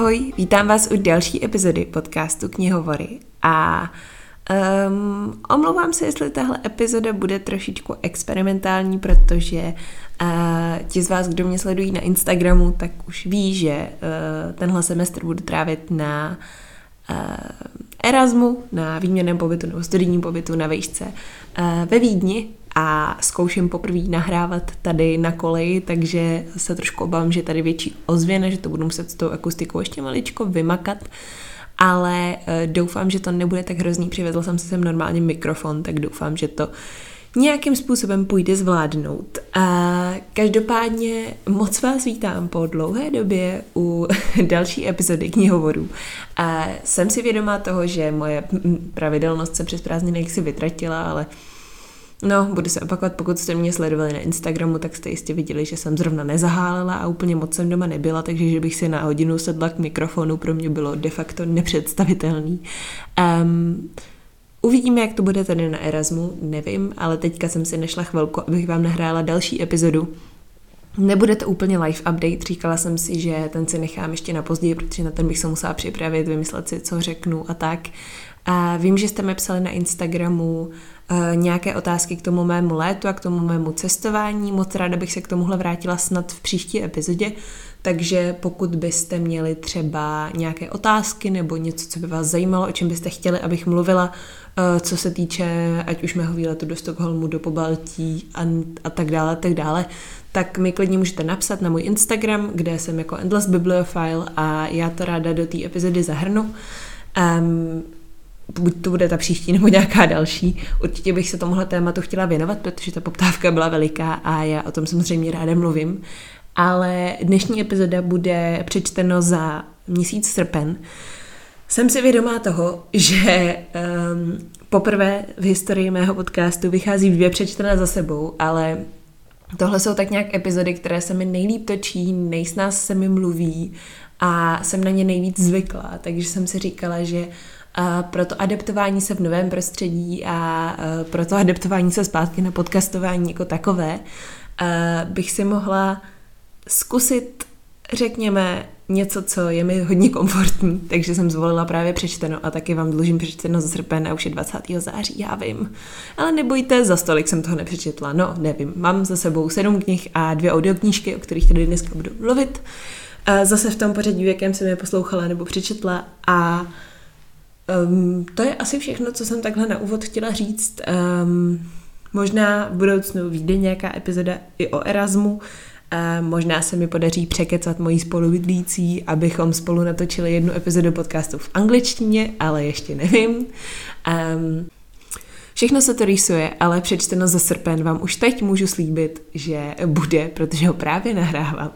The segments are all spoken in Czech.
Ahoj, vítám vás u další epizody podcastu Knihovory. A um, omlouvám se, jestli tahle epizoda bude trošičku experimentální, protože uh, ti z vás, kdo mě sledují na Instagramu, tak už ví, že uh, tenhle semestr budu trávit na uh, Erasmu, na výměném pobytu nebo studijním pobytu na vejšce uh, ve Vídni a zkouším poprvé nahrávat tady na koleji, takže se trošku obávám, že tady větší ozvěna, že to budu muset s tou akustikou ještě maličko vymakat, ale uh, doufám, že to nebude tak hrozný. Přivezl jsem si sem normálně mikrofon, tak doufám, že to nějakým způsobem půjde zvládnout. A každopádně moc vás vítám po dlouhé době u další epizody knihovorů. A jsem si vědomá toho, že moje pravidelnost se přes prázdniny si vytratila, ale No, budu se opakovat, pokud jste mě sledovali na Instagramu, tak jste jistě viděli, že jsem zrovna nezahálela a úplně moc jsem doma nebyla, takže že bych si na hodinu sedla k mikrofonu, pro mě bylo de facto nepředstavitelný. Um, Uvidíme, jak to bude tady na Erasmu, nevím, ale teďka jsem si nešla chvilku, abych vám nahrála další epizodu. Nebude to úplně live update, říkala jsem si, že ten si nechám ještě na později, protože na ten bych se musela připravit, vymyslet si, co řeknu a tak. A vím, že jste mi psali na Instagramu uh, nějaké otázky k tomu mému létu a k tomu mému cestování. Moc ráda bych se k tomuhle vrátila snad v příští epizodě, takže pokud byste měli třeba nějaké otázky nebo něco, co by vás zajímalo, o čem byste chtěli, abych mluvila, uh, co se týče ať už mého výletu do Stockholmu, do Pobaltí a, a tak dále, tak dále, tak mi klidně můžete napsat na můj Instagram, kde jsem jako Endless Bibliophile a já to ráda do té epizody zahrnu. Um, buď to bude ta příští nebo nějaká další. Určitě bych se tomuhle tématu chtěla věnovat, protože ta poptávka byla veliká a já o tom samozřejmě ráda mluvím. Ale dnešní epizoda bude přečteno za měsíc srpen. Jsem si vědomá toho, že um, poprvé v historii mého podcastu vychází dvě přečtené za sebou, ale tohle jsou tak nějak epizody, které se mi nejlíp točí, nejsnáz se mi mluví a jsem na ně nejvíc zvyklá, takže jsem si říkala, že a pro to adaptování se v novém prostředí a pro to adaptování se zpátky na podcastování jako takové bych si mohla zkusit, řekněme, něco, co je mi hodně komfortní, takže jsem zvolila právě přečteno a taky vám dlužím přečteno za srpen a už je 20. září, já vím. Ale nebojte, za stolik jsem toho nepřečetla, no nevím. Mám za sebou sedm knih a dvě audioknížky, o kterých tady dneska budu mluvit. Zase v tom pořadí, v jakém jsem je poslouchala nebo přečetla a Um, to je asi všechno, co jsem takhle na úvod chtěla říct. Um, možná v budoucnu vyjde nějaká epizoda i o Erasmu. Možná se mi podaří překecat mojí spolubydlící, abychom spolu natočili jednu epizodu podcastu v angličtině, ale ještě nevím. Um, všechno se to rýsuje, ale přečteno za srpen vám už teď můžu slíbit, že bude, protože ho právě nahrávám.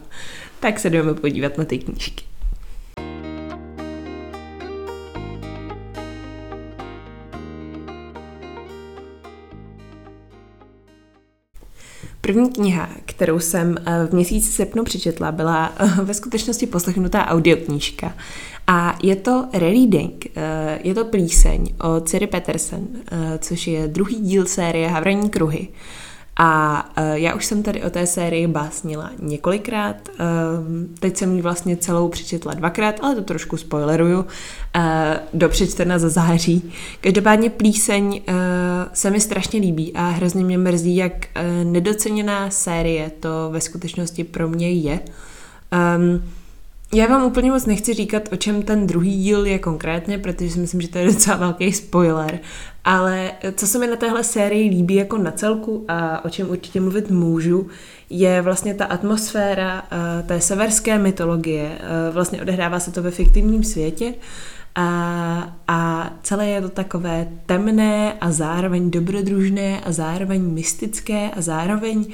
Tak se jdeme podívat na ty knížky. První kniha, kterou jsem eh, v měsíci srpnu přečetla, byla eh, ve skutečnosti poslechnutá audioknížka. A je to rereading, eh, je to plíseň od Ciri Petersen, což je druhý díl série Havraní kruhy. A uh, já už jsem tady o té sérii básnila několikrát, uh, teď jsem ji vlastně celou přečetla dvakrát, ale to trošku spoileruju, uh, do přečtena za září. Každopádně plíseň uh, se mi strašně líbí a hrozně mě mrzí, jak nedoceněná série to ve skutečnosti pro mě je. Já vám úplně moc nechci říkat, o čem ten druhý díl je konkrétně, protože si myslím, že to je docela velký spoiler, ale co se mi na téhle sérii líbí jako na celku a o čem určitě mluvit můžu, je vlastně ta atmosféra uh, té severské mytologie. Uh, vlastně odehrává se to ve fiktivním světě a, a celé je to takové temné a zároveň dobrodružné a zároveň mystické a zároveň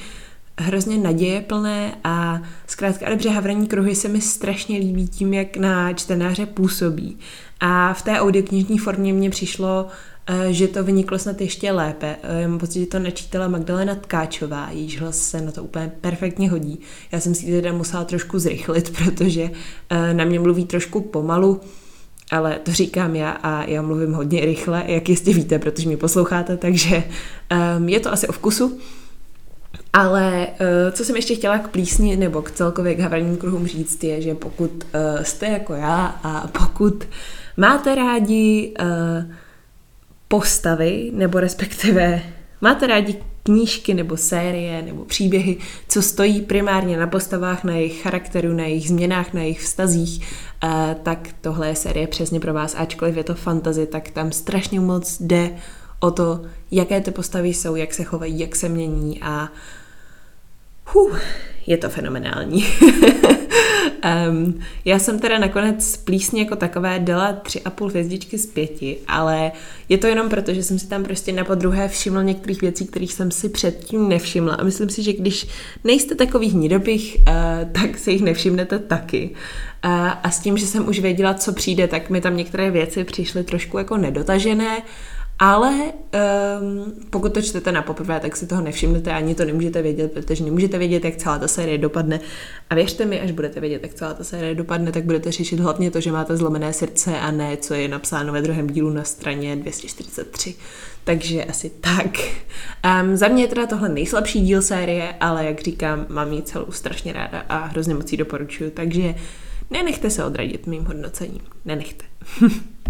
hrozně nadějeplné a zkrátka dobře Havraní kruhy se mi strašně líbí tím, jak na čtenáře působí. A v té audioknižní formě mně přišlo, eh, že to vyniklo snad ještě lépe. Eh, já mám pocit, že to načítala Magdalena Tkáčová, jejíž hlas se na to úplně perfektně hodí. Já jsem si teda musela trošku zrychlit, protože eh, na mě mluví trošku pomalu, ale to říkám já a já mluvím hodně rychle, jak jistě víte, protože mě posloucháte, takže um, je to asi o vkusu. Ale uh, co jsem ještě chtěla k plísni nebo k celkově k havarním kruhům říct je, že pokud uh, jste jako já a pokud máte rádi uh, postavy nebo respektive máte rádi knížky nebo série nebo příběhy, co stojí primárně na postavách, na jejich charakteru, na jejich změnách, na jejich vztazích, tak tohle je série přesně pro vás. Ačkoliv je to fantazy, tak tam strašně moc jde o to, jaké ty postavy jsou, jak se chovají, jak se mění a huh, je to fenomenální. um, já jsem teda nakonec plísně jako takové dala tři a půl hvězdičky z pěti, ale je to jenom proto, že jsem si tam prostě na podruhé všimla některých věcí, kterých jsem si předtím nevšimla. A myslím si, že když nejste takový hnidobých, uh, tak se jich nevšimnete taky. Uh, a s tím, že jsem už věděla, co přijde, tak mi tam některé věci přišly trošku jako nedotažené ale um, pokud to čtete na poprvé, tak si toho nevšimnete, ani to nemůžete vědět, protože nemůžete vědět, jak celá ta série dopadne. A věřte mi, až budete vědět, jak celá ta série dopadne, tak budete řešit hlavně to, že máte zlomené srdce a ne, co je napsáno ve druhém dílu na straně 243. Takže asi tak. Um, za mě je teda tohle nejslabší díl série, ale jak říkám, mám ji celou strašně ráda a hrozně moc ji doporučuju, takže nenechte se odradit mým hodnocením. Nenechte.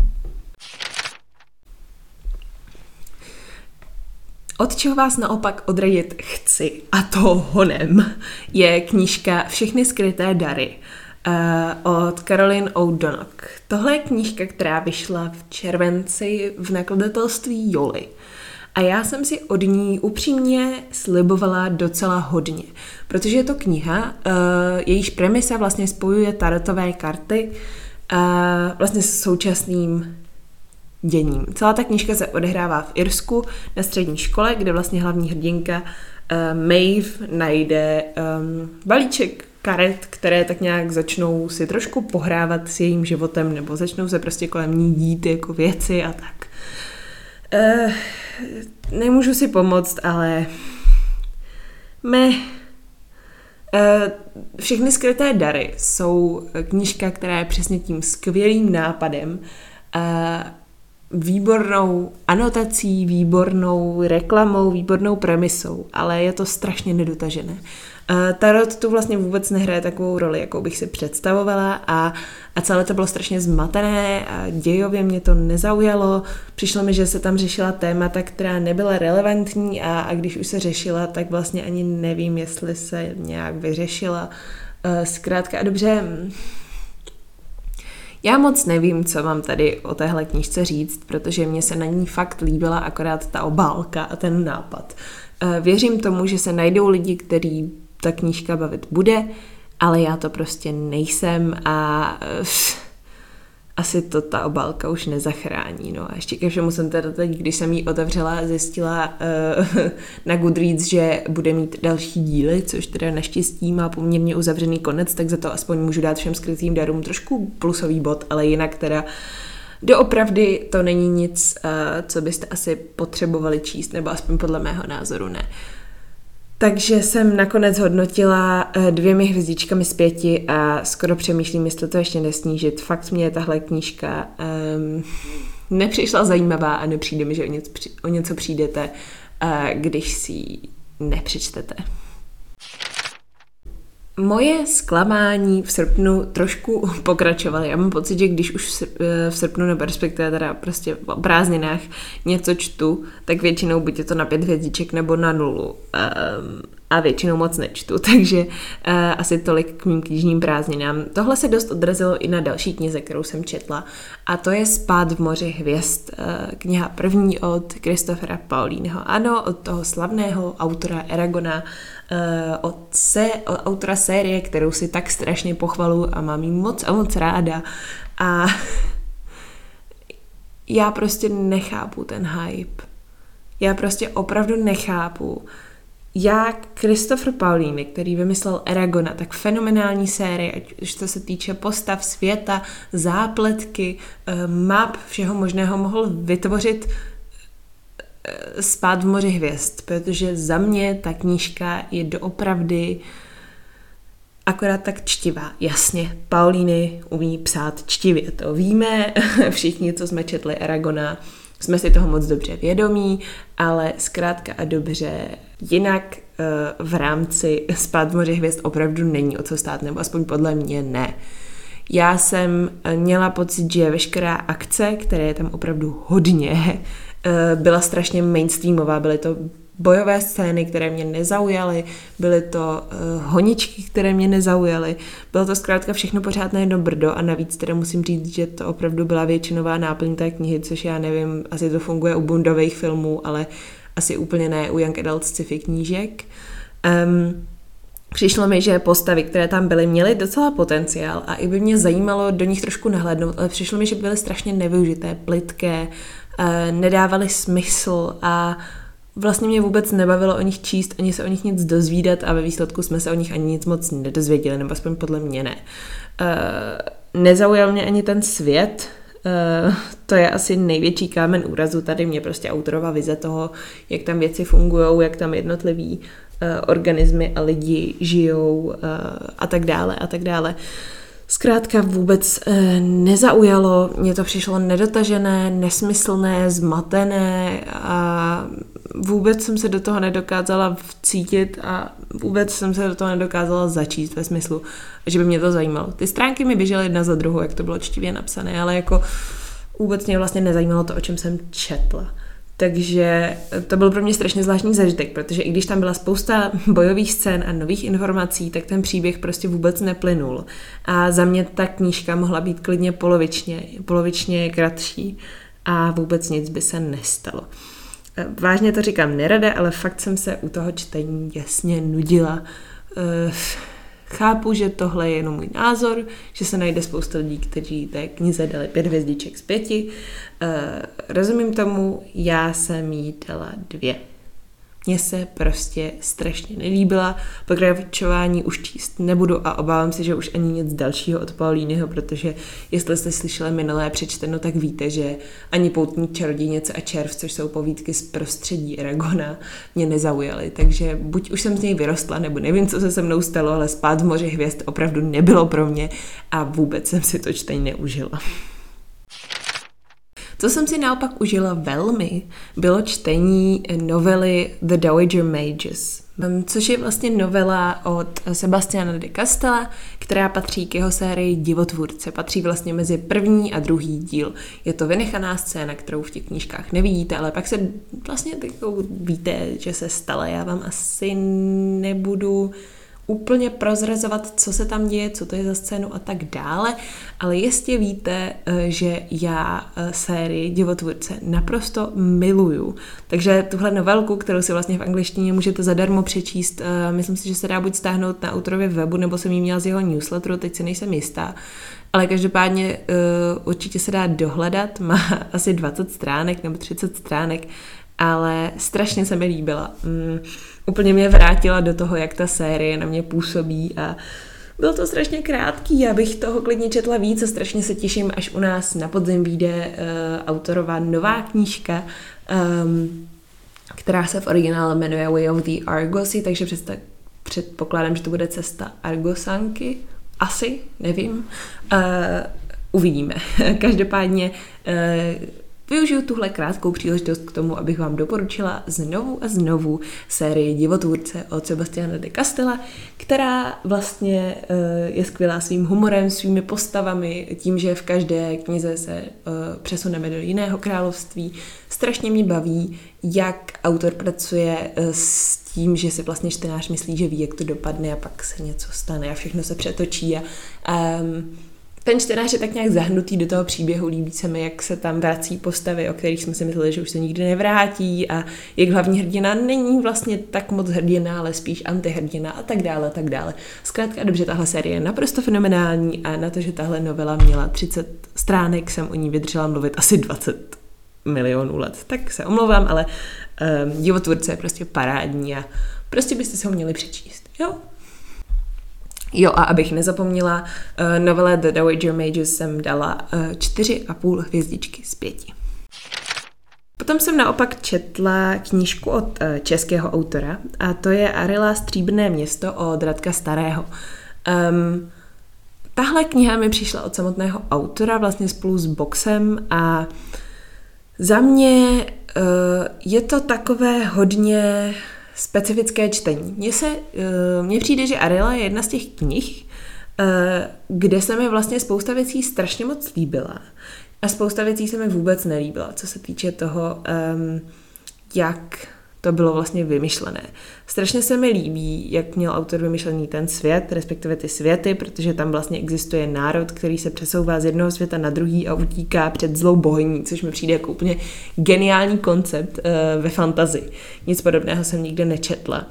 Od čeho vás naopak odradit chci, a to honem, je knížka Všechny skryté dary uh, od Caroline O'Donock. Tohle je knížka, která vyšla v červenci v nakladatelství Joli. A já jsem si od ní upřímně slibovala docela hodně, protože je to kniha, uh, jejíž premisa vlastně spojuje tarotové karty uh, vlastně s současným děním. Celá ta knížka se odehrává v Irsku na střední škole, kde vlastně hlavní hrdinka uh, Maeve najde um, balíček karet, které tak nějak začnou si trošku pohrávat s jejím životem, nebo začnou se prostě kolem ní dít jako věci a tak. Uh, nemůžu si pomoct, ale me Uh, všechny skryté dary jsou knížka, která je přesně tím skvělým nápadem, uh, výbornou anotací, výbornou reklamou, výbornou premisou, ale je to strašně nedotažené. Uh, Tarot tu vlastně vůbec nehraje takovou roli, jakou bych si představovala a, a celé to bylo strašně zmatené a dějově mě to nezaujalo. Přišlo mi, že se tam řešila témata, která nebyla relevantní a, a když už se řešila, tak vlastně ani nevím, jestli se nějak vyřešila. Uh, zkrátka a dobře, já moc nevím, co vám tady o téhle knížce říct, protože mě se na ní fakt líbila akorát ta obálka a ten nápad. Eh, věřím tomu, že se najdou lidi, který ta knížka bavit bude, ale já to prostě nejsem a eh, asi to ta obálka už nezachrání. No a ještě ke všemu jsem teda teď, když jsem ji otevřela, zjistila uh, na Goodreads, že bude mít další díly, což teda naštěstí má poměrně uzavřený konec, tak za to aspoň můžu dát všem skrytým darům trošku plusový bod, ale jinak teda Doopravdy to není nic, uh, co byste asi potřebovali číst, nebo aspoň podle mého názoru ne. Uh, takže jsem nakonec hodnotila eh, dvěmi hvězdičkami z pěti a skoro přemýšlím, jestli to ještě nesnížit. Fakt mě tahle knížka um, nepřišla zajímavá a nepřijde mi, že o něco, přijdete, uh, když si ji nepřečtete. Moje zklamání v srpnu trošku pokračovaly. Já mám pocit, že když už v srpnu, nebo respektive teda prostě v prázdninách něco čtu, tak většinou buď je to na pět hvězdiček nebo na nulu. Um, a většinou moc nečtu, takže uh, asi tolik k mým knižním prázdninám. Tohle se dost odrazilo i na další knize, kterou jsem četla, a to je Spát v moři hvězd, uh, kniha první od Christophera Paulíneho. Ano, od toho slavného autora Eragona, uh, od, se, od autora série, kterou si tak strašně pochvalu a mám ji moc a moc ráda. A já prostě nechápu ten hype. Já prostě opravdu nechápu, jak Christopher Paulini, který vymyslel Eragona, tak fenomenální série, ať už to se týče postav světa, zápletky, eh, map, všeho možného, mohl vytvořit eh, spát v moři hvězd, protože za mě ta knížka je doopravdy akorát tak čtivá. Jasně, Paulíny umí psát čtivě, to víme, všichni, co jsme četli Aragona, jsme si toho moc dobře vědomí, ale zkrátka a dobře, jinak uh, v rámci Spát v moři hvězd opravdu není o co stát, nebo aspoň podle mě ne. Já jsem eh, měla pocit, že veškerá akce, které je tam opravdu hodně, eh, byla strašně mainstreamová, byly to bojové scény, které mě nezaujaly, byly to uh, honičky, které mě nezaujaly. Bylo to zkrátka všechno pořád na jedno brdo a navíc teda musím říct, že to opravdu byla většinová náplň té knihy, což já nevím, asi to funguje u bundových filmů, ale asi úplně ne u Young Adult sci-fi knížek. Um, Přišlo mi, že postavy, které tam byly, měly docela potenciál a i by mě zajímalo do nich trošku nahlédnout, ale přišlo mi, že byly strašně nevyužité, plitké, uh, nedávaly smysl a vlastně mě vůbec nebavilo o nich číst, ani se o nich nic dozvídat a ve výsledku jsme se o nich ani nic moc nedozvěděli, nebo aspoň podle mě ne. Uh, nezaujal mě ani ten svět, Uh, to je asi největší kámen úrazu tady mě prostě autorová vize toho, jak tam věci fungují, jak tam jednotliví uh, organismy a lidi žijou uh, a tak dále a tak dále. Zkrátka vůbec nezaujalo, mně to přišlo nedotažené, nesmyslné, zmatené a vůbec jsem se do toho nedokázala vcítit a vůbec jsem se do toho nedokázala začíst ve smyslu, že by mě to zajímalo. Ty stránky mi běžely jedna za druhou, jak to bylo čtivě napsané, ale jako vůbec mě vlastně nezajímalo to, o čem jsem četla. Takže to byl pro mě strašně zvláštní zažitek, protože i když tam byla spousta bojových scén a nových informací, tak ten příběh prostě vůbec neplynul. A za mě ta knížka mohla být klidně polovičně, polovičně kratší a vůbec nic by se nestalo. Vážně to říkám nerada, ale fakt jsem se u toho čtení jasně nudila. Eh, chápu, že tohle je jenom můj názor, že se najde spousta lidí, kteří té knize dali pět hvězdiček z pěti. Eh, rozumím tomu, já jsem jí dala dvě. Mně se prostě strašně nelíbila, pokračování už číst nebudu a obávám se, že už ani nic dalšího od Paulínyho, protože jestli jste slyšeli minulé přečteno, tak víte, že ani poutník čarodějnice a červ, což jsou povídky z prostředí Aragona, mě nezaujaly. Takže buď už jsem z něj vyrostla, nebo nevím, co se se mnou stalo, ale spát v moři hvězd opravdu nebylo pro mě a vůbec jsem si to čtení neužila. Co jsem si naopak užila velmi, bylo čtení novely The Dowager Mages, což je vlastně novela od Sebastiana de Castella, která patří k jeho sérii Divotvůrce. Patří vlastně mezi první a druhý díl. Je to vynechaná scéna, kterou v těch knížkách nevidíte, ale pak se vlastně víte, že se stala. Já vám asi nebudu úplně prozrazovat, co se tam děje, co to je za scénu a tak dále, ale jistě víte, eh, že já eh, sérii Divotvůrce naprosto miluju. Takže tuhle novelku, kterou si vlastně v angličtině můžete zadarmo přečíst, eh, myslím si, že se dá buď stáhnout na autorově webu, nebo jsem ji měla z jeho newsletteru, teď si nejsem jistá. Ale každopádně určitě se dá dohledat, má asi 20 stránek nebo 30 stránek, ale strašně se mi líbila. Mm, úplně mě vrátila do toho, jak ta série na mě působí a bylo to strašně krátký, já bych toho klidně četla víc a strašně se těším, až u nás na podzim vyjde uh, autorová nová knížka, um, která se v originále jmenuje Way of the Argosy, takže představ, předpokládám, že to bude cesta Argosanky, asi, nevím. Uh, uvidíme. Každopádně uh, Využiju tuhle krátkou příležitost k tomu, abych vám doporučila znovu a znovu sérii Divotvůrce od Sebastiana de Castella, která vlastně eh, je skvělá svým humorem, svými postavami, tím, že v každé knize se eh, přesuneme do jiného království. Strašně mě baví, jak autor pracuje eh, s tím, že si vlastně čtenář myslí, že ví, jak to dopadne a pak se něco stane a všechno se přetočí a um, ten čtenář je tak nějak zahnutý do toho příběhu, líbí se mi, jak se tam vrací postavy, o kterých jsme si mysleli, že už se nikdy nevrátí a jak hlavní hrdina není vlastně tak moc hrdina, ale spíš antihrdina a tak dále, a tak dále. Zkrátka dobře, tahle série je naprosto fenomenální a na to, že tahle novela měla 30 stránek, jsem o ní vydržela mluvit asi 20 milionů let. Tak se omlouvám, ale um, divotvůrce je prostě parádní a prostě byste se ho měli přečíst. Jo, Jo, a abych nezapomněla, uh, novele The Dowager Mages jsem dala uh, čtyři a půl hvězdičky z pěti. Potom jsem naopak četla knížku od uh, českého autora a to je Arila Stříbrné město od Radka Starého. Um, tahle kniha mi přišla od samotného autora, vlastně spolu s boxem a za mě uh, je to takové hodně specifické čtení. Mně se, uh, mně přijde, že Arela je jedna z těch knih, uh, kde se mi vlastně spousta věcí strašně moc líbila. A spousta věcí se mi vůbec nelíbila, co se týče toho, um, jak to bylo vlastně vymyšlené. Strašně se mi líbí, jak měl autor vymyšlený ten svět, respektive ty světy, protože tam vlastně existuje národ, který se přesouvá z jednoho světa na druhý a utíká před zlou bohyní, což mi přijde jako úplně geniální koncept uh, ve fantazii. Nic podobného jsem nikdy nečetla.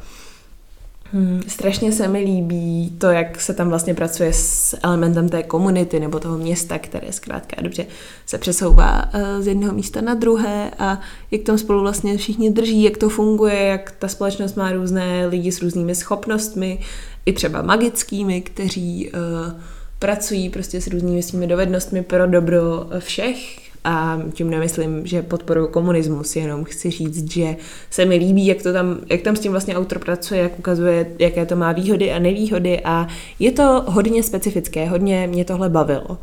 Hmm, strašně se mi líbí to, jak se tam vlastně pracuje s elementem té komunity nebo toho města, které zkrátka dobře se přesouvá uh, z jednoho místa na druhé a jak tam spolu vlastně všichni drží, jak to funguje, jak ta společnost má různé lidi s různými schopnostmi, i třeba magickými, kteří uh, pracují prostě s různými svými dovednostmi pro dobro všech a tím nemyslím, že podporuji komunismus, jenom chci říct, že se mi líbí, jak, to tam, jak tam s tím vlastně autor pracuje, jak ukazuje, jaké to má výhody a nevýhody a je to hodně specifické, hodně mě tohle bavilo.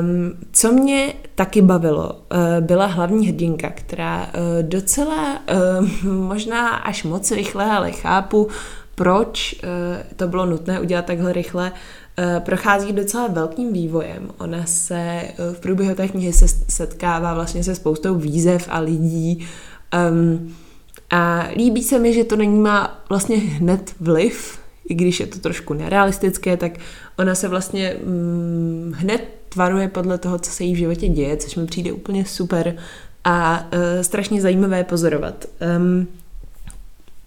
Um, co mě taky bavilo, uh, byla hlavní hrdinka, která uh, docela, uh, možná až moc rychle, ale chápu, proč uh, to bylo nutné udělat takhle rychle, Eh, prochází docela velkým vývojem. Ona se eh, v průběhu té knihy se setkává vlastně se spoustou výzev a lidí. Um, a líbí se mi, že to není má vlastně hned vliv, i když je to trošku nerealistické, tak ona se vlastně mm, hned tvaruje podle toho, co se jí v životě děje, což mi přijde úplně super a uh, strašně zajímavé pozorovat. Um,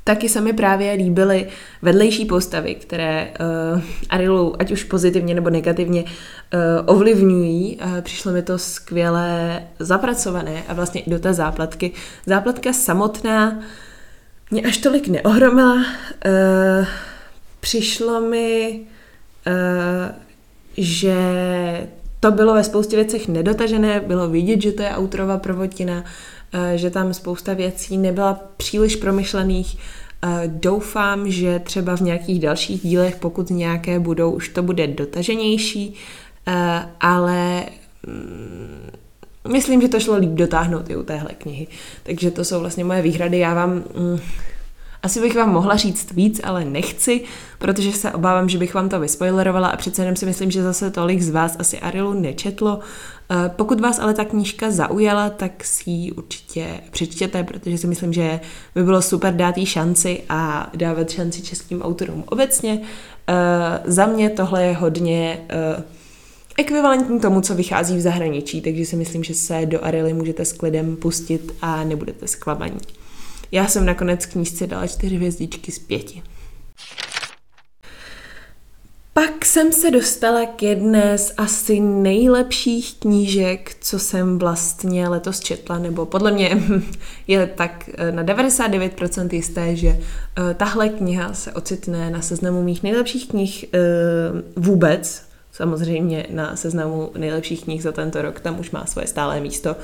taky se mi právě líbily vedlejší postavy, které uh, Arilu ať už pozitivně nebo negativně uh, ovlivňují. Uh, přišlo mi to skvěle zapracované a vlastně i do té záplatky. Záplatka samotná mě až tolik neohromila. Uh, přišlo mi, uh, že to bylo ve spoustě věcech nedotažené, bylo vidět, že to je autorova prvotina, že tam spousta věcí nebyla příliš promyšlených. Doufám, že třeba v nějakých dalších dílech, pokud nějaké budou, už to bude dotaženější, eh, ale mm, myslím, že to šlo líp dotáhnout i u téhle knihy. Takže to jsou vlastně moje výhrady. Já vám mm, asi bych vám mohla říct víc, ale nechci, protože se obávám, že bych vám to vyspoilerovala a přece jenom si myslím, že zase tolik z vás asi Arielu nečetlo. Eh, pokud vás ale ta knížka zaujala, tak si ji určitě přečtěte, protože si myslím, že by bylo super dát jí šanci a dávat šanci českým autorům obecně. Eh, za mě tohle je hodně eh, ekvivalentní tomu, co vychází v zahraničí, takže si myslím, že se do Ariely můžete s klidem pustit a nebudete zklamaní. Já jsem nakonec knížce dala čtyři hvězdičky z pěti. Pak jsem se dostala k jedné z asi nejlepších knížek, co jsem vlastně letos četla, nebo podle mě je tak eh, na 99% jisté, že uh, tahle kniha se ocitne na seznamu mých nejlepších knih uh, vůbec, samozřejmě na seznamu nejlepších knih za tento rok, tam už má svoje stálé místo,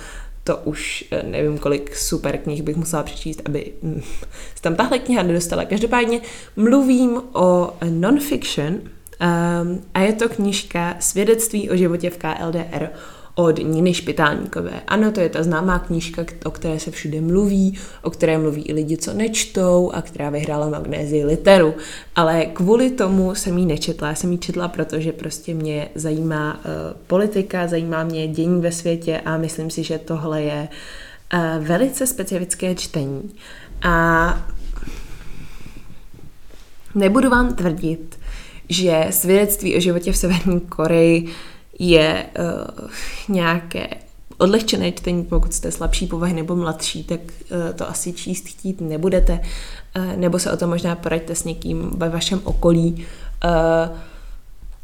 to už nevím, kolik super knih bych musela přečíst, aby se tam tahle kniha nedostala. Každopádně mluvím o non-fiction, Um, a je to knížka Svědectví o životě v KLDR od Niny Špitálníkové. Ano, to je ta známá knížka, o které se všude mluví, o které mluví i lidi, co nečtou a která vyhrála magnézii literu. Ale kvůli tomu jsem ji nečetla. Já jsem ji četla, protože prostě mě zajímá uh, politika, zajímá mě dění ve světě a myslím si, že tohle je uh, velice specifické čtení. A nebudu vám tvrdit, že svědectví o životě v Severní Koreji je uh, nějaké odlehčené čtení, pokud jste slabší povahy nebo mladší, tak uh, to asi číst chtít nebudete, uh, nebo se o to možná poraďte s někým ve vašem okolí. Uh,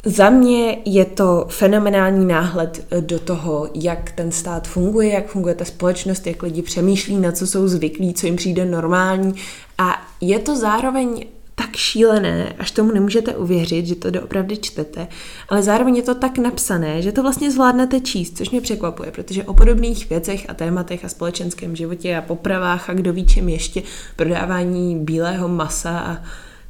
za mě je to fenomenální náhled do toho, jak ten stát funguje, jak funguje ta společnost, jak lidi přemýšlí, na co jsou zvyklí, co jim přijde normální. A je to zároveň tak šílené, až tomu nemůžete uvěřit, že to doopravdy čtete, ale zároveň je to tak napsané, že to vlastně zvládnete číst, což mě překvapuje, protože o podobných věcech a tématech a společenském životě a popravách a kdo ví čem ještě, prodávání bílého masa a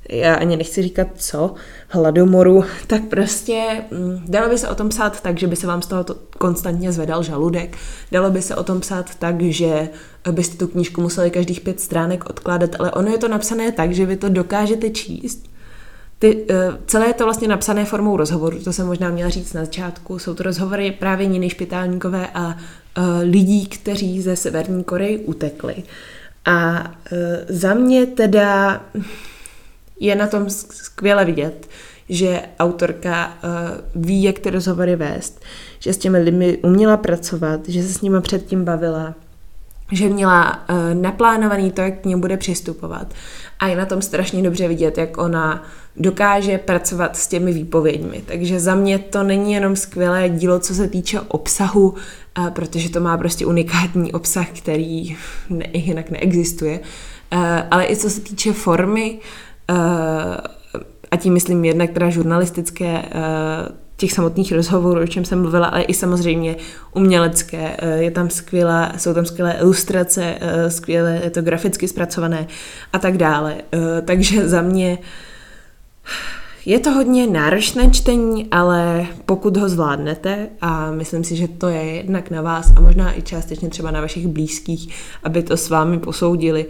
já ani nechci říkat co, hladomoru, tak prostě mm, dalo by se o tom psát tak, že by se vám z toho to konstantně zvedal žaludek. Dalo by se o tom psát tak, že byste tu knížku museli každých pět stránek odkládat, ale ono je to napsané tak, že vy to dokážete číst. Ty, uh, celé je to vlastně napsané formou rozhovoru, to jsem možná měla říct na začátku. Jsou to rozhovory právě Niny Špitálníkové a uh, lidí, kteří ze Severní Koreji utekli. A uh, za mě teda je na tom skvěle vidět, že autorka uh, ví, jak ty rozhovory vést, že s těmi lidmi uměla pracovat, že se s nimi předtím bavila, že měla uh, naplánovaný to, jak k ním bude přistupovat. A je na tom strašně dobře vidět, jak ona dokáže pracovat s těmi výpověďmi. Takže za mě to není jenom skvělé dílo, co se týče obsahu, uh, protože to má prostě unikátní obsah, který ne, jinak neexistuje, uh, ale i co se týče formy, uh, a tím myslím jednak teda žurnalistické uh, těch samotných rozhovorů, o čem jsem mluvila, ale i samozřejmě umělecké. Je tam skvělá, jsou tam skvělé ilustrace, skvěle je to graficky zpracované a tak dále. Takže za mě je to hodně náročné čtení, ale pokud ho zvládnete, a myslím si, že to je jednak na vás a možná i částečně třeba na vašich blízkých, aby to s vámi posoudili,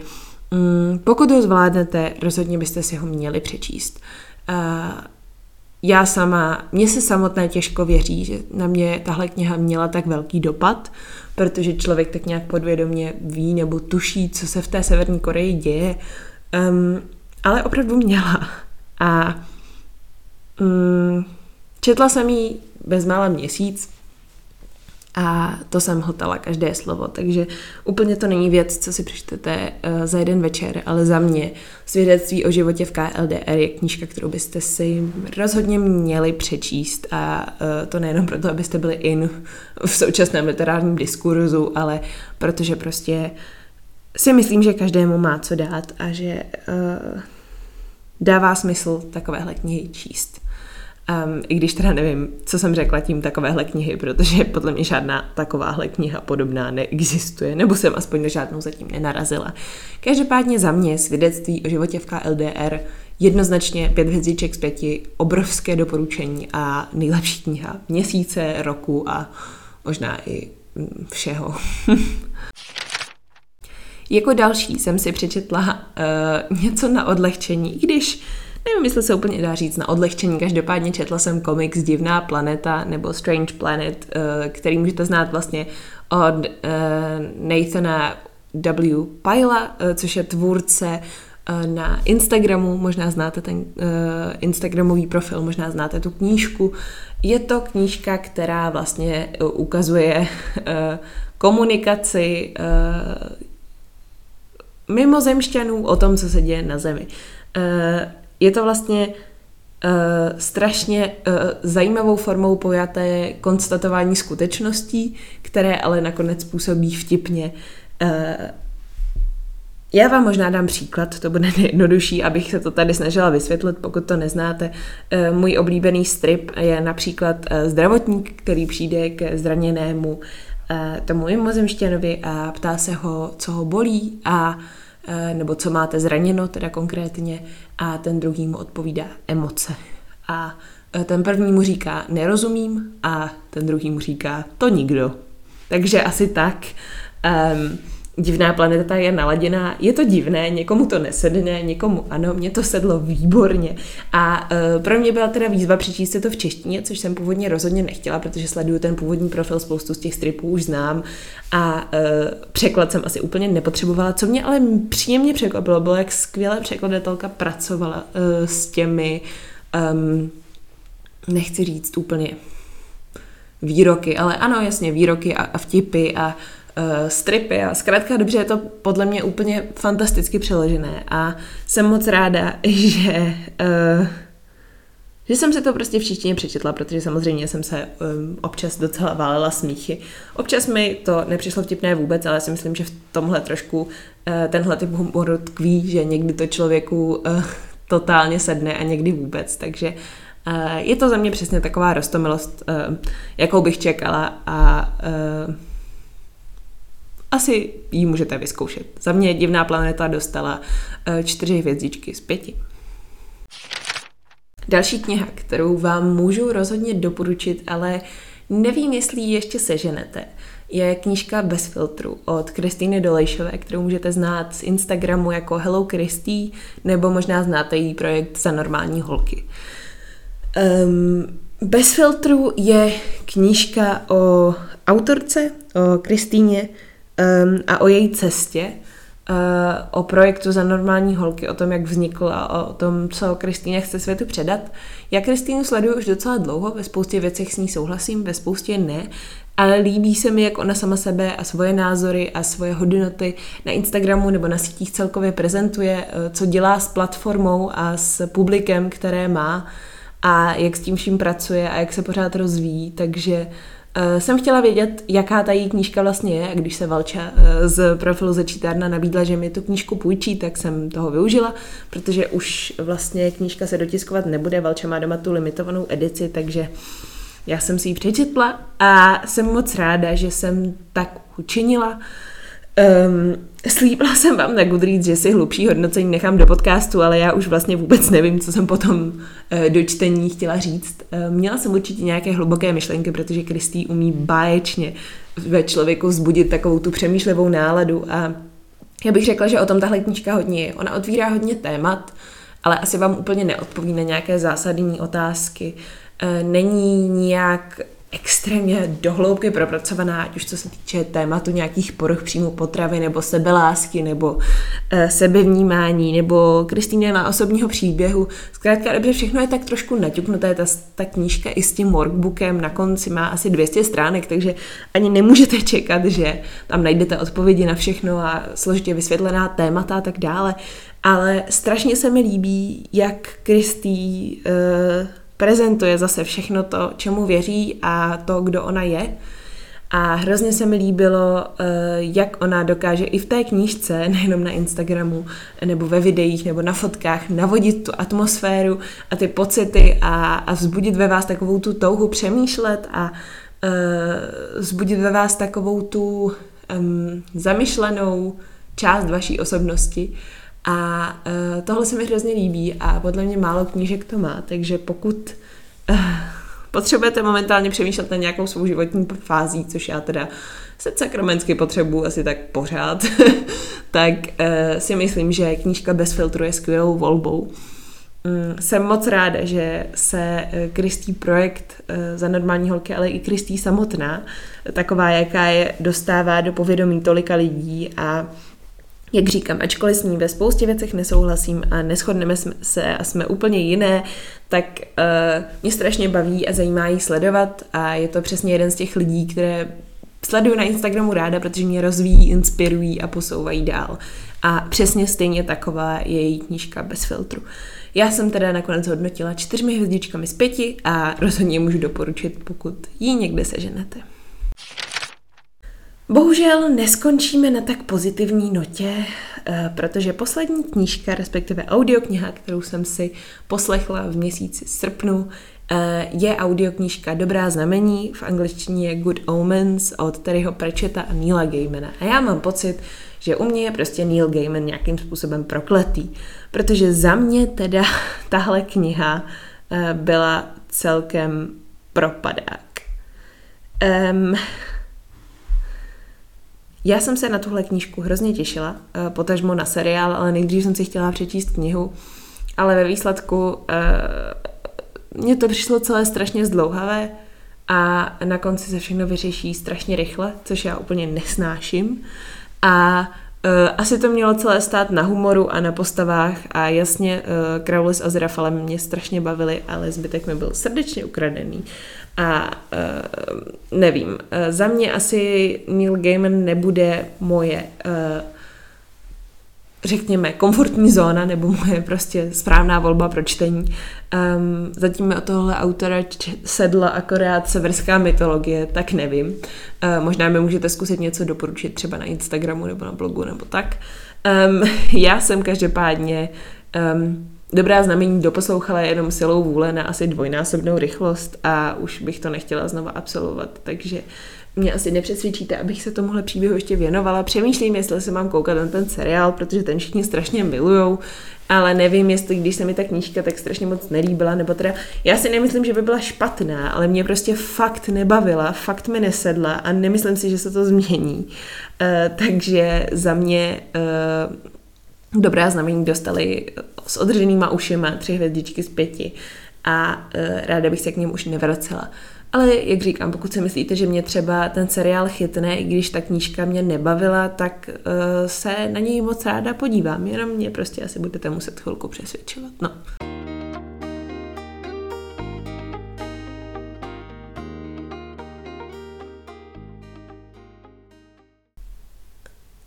pokud ho zvládnete, rozhodně byste si ho měli přečíst. Já sama, mně se samotné těžko věří, že na mě tahle kniha měla tak velký dopad, protože člověk tak nějak podvědomě ví nebo tuší, co se v té Severní Koreji děje, um, ale opravdu měla. A um, četla jsem ji bezmála měsíc a to jsem hltala každé slovo, takže úplně to není věc, co si přečtete uh, za jeden večer, ale za mě svědectví o životě v KLDR je knížka, kterou byste si rozhodně měli přečíst a uh, to nejenom proto, abyste byli in v současném literárním diskurzu, ale protože prostě si myslím, že každému má co dát a že uh, dává smysl takovéhle knihy číst. Um, I když teda nevím, co jsem řekla tím takovéhle knihy, protože podle mě žádná takováhle kniha podobná neexistuje, nebo jsem aspoň na žádnou zatím nenarazila. Každopádně za mě svědectví o životě v KLDR jednoznačně pět hvězdiček z pěti, obrovské doporučení a nejlepší kniha měsíce, roku a možná i mm, všeho. jako další jsem si přečetla uh, něco na odlehčení, i když Nevím, jestli se úplně dá říct na odlehčení, každopádně četla jsem komiks Divná planeta nebo Strange Planet, eh, který můžete znát vlastně od eh, Nathana W. Pyla, eh, což je tvůrce na Instagramu, možná znáte ten Instagramový profil, možná znáte tu knížku. Je to knížka, která vlastně ukazuje komunikaci mimozemšťanů o tom, co se děje na Zemi je to vlastně uh, strašně uh, zajímavou formou pojaté konstatování skutečností, které ale nakonec působí vtipně. Uh, já vám možná dám příklad, to bude nejjednodušší, abych se to tady snažila vysvětlit, pokud to neznáte. Můj oblíbený strip je například zdravotník, který přijde ke zraněnému tomu mimozemštěnovi a ptá se ho, co ho bolí a nebo co máte zraněno teda konkrétně a ten druhý mu odpovídá emoce. A eh, ten první mu říká nerozumím a ten druhý mu říká to nikdo. Takže asi tak. Um, divná planeta je naladěná, je to divné, někomu to nesedne, někomu ano, mě to sedlo výborně. A uh, pro mě byla teda výzva přečíst si to v češtině, což jsem původně rozhodně nechtěla, protože sleduju ten původní profil, spoustu z těch stripů už znám a uh, překlad jsem asi úplně nepotřebovala. Co mě ale příjemně překvapilo, bylo, jak skvěle překladatelka pracovala uh, s těmi, um, nechci říct úplně výroky, ale ano, jasně, výroky a, a vtipy a uh, stripy a zkrátka dobře je to podle mě úplně fantasticky přeložené a jsem moc ráda, že uh, že jsem si to prostě v češtině přečetla, protože samozřejmě jsem se um, občas docela válela smíchy. Občas mi to nepřišlo vtipné vůbec, ale si myslím, že v tomhle trošku uh, tenhle typ humoru tkví, že někdy to člověku uh, totálně sedne a někdy vůbec, takže uh, je to za mě přesně taková rostomilost, uh, jakou bych čekala a uh, asi ji můžete vyzkoušet. Za mě divná planeta dostala eh, čtyři hvězdičky z pěti. Další kniha, kterou vám můžu rozhodně doporučit, ale nevím, jestli ji ještě seženete, je knížka Bez filtru od Kristýny Dolejšové, kterou můžete znát z Instagramu jako Hello Kristý, nebo možná znáte její projekt Za normální holky. Um, Bez filtru je knížka o autorce, o Kristýně um, a o její cestě, uh, o projektu za normální holky, o tom, jak vznikl a o tom, co Kristýně chce světu předat. Já Kristýnu sleduju už docela dlouho, ve spoustě věcech s ní souhlasím, ve spoustě ne, ale líbí se mi, jak ona sama sebe a svoje názory a svoje hodnoty na Instagramu nebo na sítích celkově prezentuje, uh, co dělá s platformou a s publikem, které má a jak s tím vším pracuje a jak se pořád rozvíjí, takže Uh, jsem chtěla vědět, jaká ta její knížka vlastně je a když se Valča uh, z profilu Začítárna nabídla, že mi tu knížku půjčí, tak jsem toho využila, protože už vlastně knížka se dotiskovat nebude, Valča má doma tu limitovanou edici, takže já jsem si ji přečetla a jsem moc ráda, že jsem tak učinila. Um, slíbila jsem vám na Goodreads, že si hlubší hodnocení nechám do podcastu, ale já už vlastně vůbec nevím, co jsem potom uh, do čtení chtěla říct. Uh, měla jsem určitě nějaké hluboké myšlenky, protože Kristý umí báječně ve člověku vzbudit takovou tu přemýšlivou náladu a já bych řekla, že o tom tahle knížka hodně je. Ona otvírá hodně témat, ale asi vám úplně neodpoví na nějaké zásadní otázky. Uh, není nijak extrémně dohloubky propracovaná, ať už co se týče tématu nějakých poruch příjmu potravy, nebo sebelásky, nebo e, sebevnímání, nebo Kristýně osobního příběhu. Zkrátka dobře, všechno je tak trošku naťuknuté, ta, ta knížka i s tím workbookem na konci má asi 200 stránek, takže ani nemůžete čekat, že tam najdete odpovědi na všechno a složitě vysvětlená témata a tak dále. Ale strašně se mi líbí, jak Kristý e, prezentuje zase všechno to, čemu věří a to, kdo ona je. A hrozně se mi líbilo, eh, jak ona dokáže i v té knížce, nejenom na Instagramu, nebo ve videích, nebo na fotkách, navodit tu atmosféru a ty pocity a, a vzbudit ve vás takovou tu touhu přemýšlet a uh, vzbudit ve vás takovou tu um, zamyšlenou část vaší osobnosti. A uh, tohle se mi hrozně líbí a podle mě málo knížek to má, takže pokud uh, potřebujete momentálně přemýšlet na nějakou svou životní fází, což já teda se sakramensky potřebuji asi tak pořád, tak uh, si myslím, že knížka bez filtru je skvělou volbou. Um, jsem moc ráda, že se Kristý projekt za normální holky, ale i Kristý samotná, taková, jaká je, dostává do povědomí tolika lidí a jak říkám, ačkoliv s ní ve spoustě věcech nesouhlasím a neschodneme se a jsme úplně jiné, tak uh, mě strašně baví a zajímá jí sledovat a je to přesně jeden z těch lidí, které sleduju na Instagramu ráda, protože mě rozvíjí, inspirují a posouvají dál. A přesně stejně taková je její knížka bez filtru. Já jsem teda nakonec hodnotila čtyřmi hvězdičkami z pěti a rozhodně můžu doporučit, pokud ji někde seženete. Bohužel neskončíme na tak pozitivní notě, eh, protože poslední knížka, respektive audiokniha, kterou jsem si poslechla v měsíci srpnu, eh, je audioknížka Dobrá znamení, v angličtině je Good Omens od Terryho Pratchetta a Neila Gaimana. A já mám pocit, že u mě je prostě Neil Gaiman nějakým způsobem prokletý, protože za mě teda tahle kniha eh, byla celkem propadák. Um, já jsem se na tuhle knížku hrozně těšila, eh, potažmo na seriál, ale nejdřív jsem si chtěla přečíst knihu, ale ve výsledku uh, mně to přišlo celé strašně zdlouhavé a na konci se všechno vyřeší strašně rychle, což já úplně nesnáším. A Uh, asi to mělo celé stát na humoru a na postavách a jasně uh, Crowley s Azrafalem mě strašně bavili, ale zbytek mi byl srdečně ukradený. A uh, nevím, uh, za mě asi Neil Gaiman nebude moje uh, řekněme, komfortní zóna nebo moje prostě správná volba pro čtení. Um, zatím mi o tohle autora sedla akorát severská mytologie, tak nevím. Uh, možná mi můžete zkusit něco doporučit třeba na Instagramu nebo na blogu nebo tak. Um, já jsem každopádně um, Dobrá znamení doposlouchala jenom silou vůle na asi dvojnásobnou rychlost a už bych to nechtěla znova absolvovat, takže mě asi nepřesvědčíte, abych se tomuhle příběhu ještě věnovala. Přemýšlím, jestli se mám koukat na ten seriál, protože ten všichni strašně milujou, ale nevím, jestli když se mi ta knížka tak strašně moc nelíbila, nebo teda, já si nemyslím, že by byla špatná, ale mě prostě fakt nebavila, fakt mi nesedla a nemyslím si, že se to změní. Uh, takže za mě uh, dobrá znamení dostali s odřenýma ušima tři hvězdičky z pěti a uh, ráda bych se k ním už nevracela. Ale jak říkám, pokud si myslíte, že mě třeba ten seriál chytne, i když ta knížka mě nebavila, tak uh, se na něj moc ráda podívám. Jenom mě prostě asi budete muset chvilku přesvědčovat. No.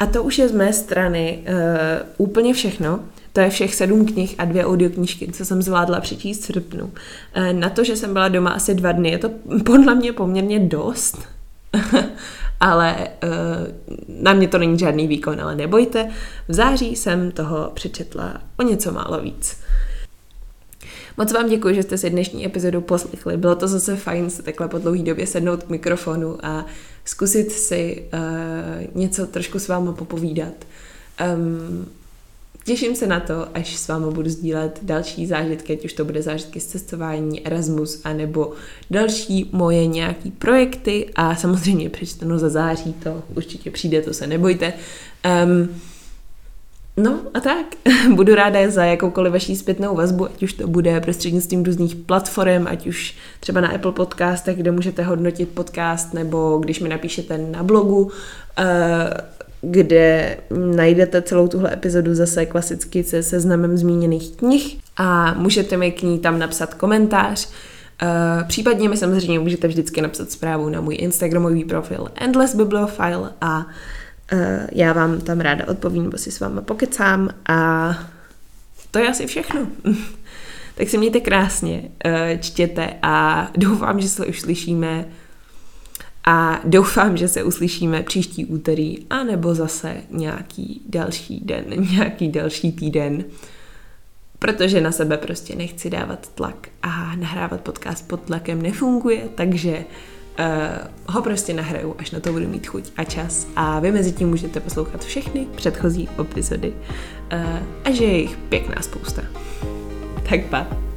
A to už je z mé strany uh, úplně všechno. To je všech sedm knih a dvě audioknížky, co jsem zvládla přečíst v srpnu. Uh, na to, že jsem byla doma asi dva dny, je to podle mě poměrně dost. ale uh, na mě to není žádný výkon, ale nebojte, v září jsem toho přečetla o něco málo víc. Moc vám děkuji, že jste si dnešní epizodu poslechli. Bylo to zase fajn se takhle po dlouhé době sednout k mikrofonu a zkusit si uh, něco trošku s váma popovídat. Um, Těším se na to, až s vámi budu sdílet další zážitky, ať už to bude zážitky z cestování, Erasmus, anebo další moje nějaký projekty a samozřejmě přečteno za září, to určitě přijde, to se nebojte. Um, No a tak, budu ráda za jakoukoliv vaší zpětnou vazbu, ať už to bude prostřednictvím různých platform, ať už třeba na Apple Podcastech, kde můžete hodnotit podcast, nebo když mi napíšete na blogu, eh, kde najdete celou tuhle epizodu zase klasicky se seznamem zmíněných knih a můžete mi k ní tam napsat komentář. Uh, případně mi samozřejmě můžete vždycky napsat zprávu na můj Instagramový profil Endless Bibliophile a já vám tam ráda odpovím, nebo si s váma pokecám a to je asi všechno. tak se mějte krásně, uh, čtěte a doufám, že se už slyšíme a doufám, že se uslyšíme příští úterý, anebo zase nějaký další den, nějaký další týden, protože na sebe prostě nechci dávat tlak a nahrávat podcast pod tlakem nefunguje, takže uh, ho prostě nahraju, až na to budu mít chuť a čas. A vy mezi tím můžete poslouchat všechny předchozí epizody uh, a že je jich pěkná spousta. Tak pa.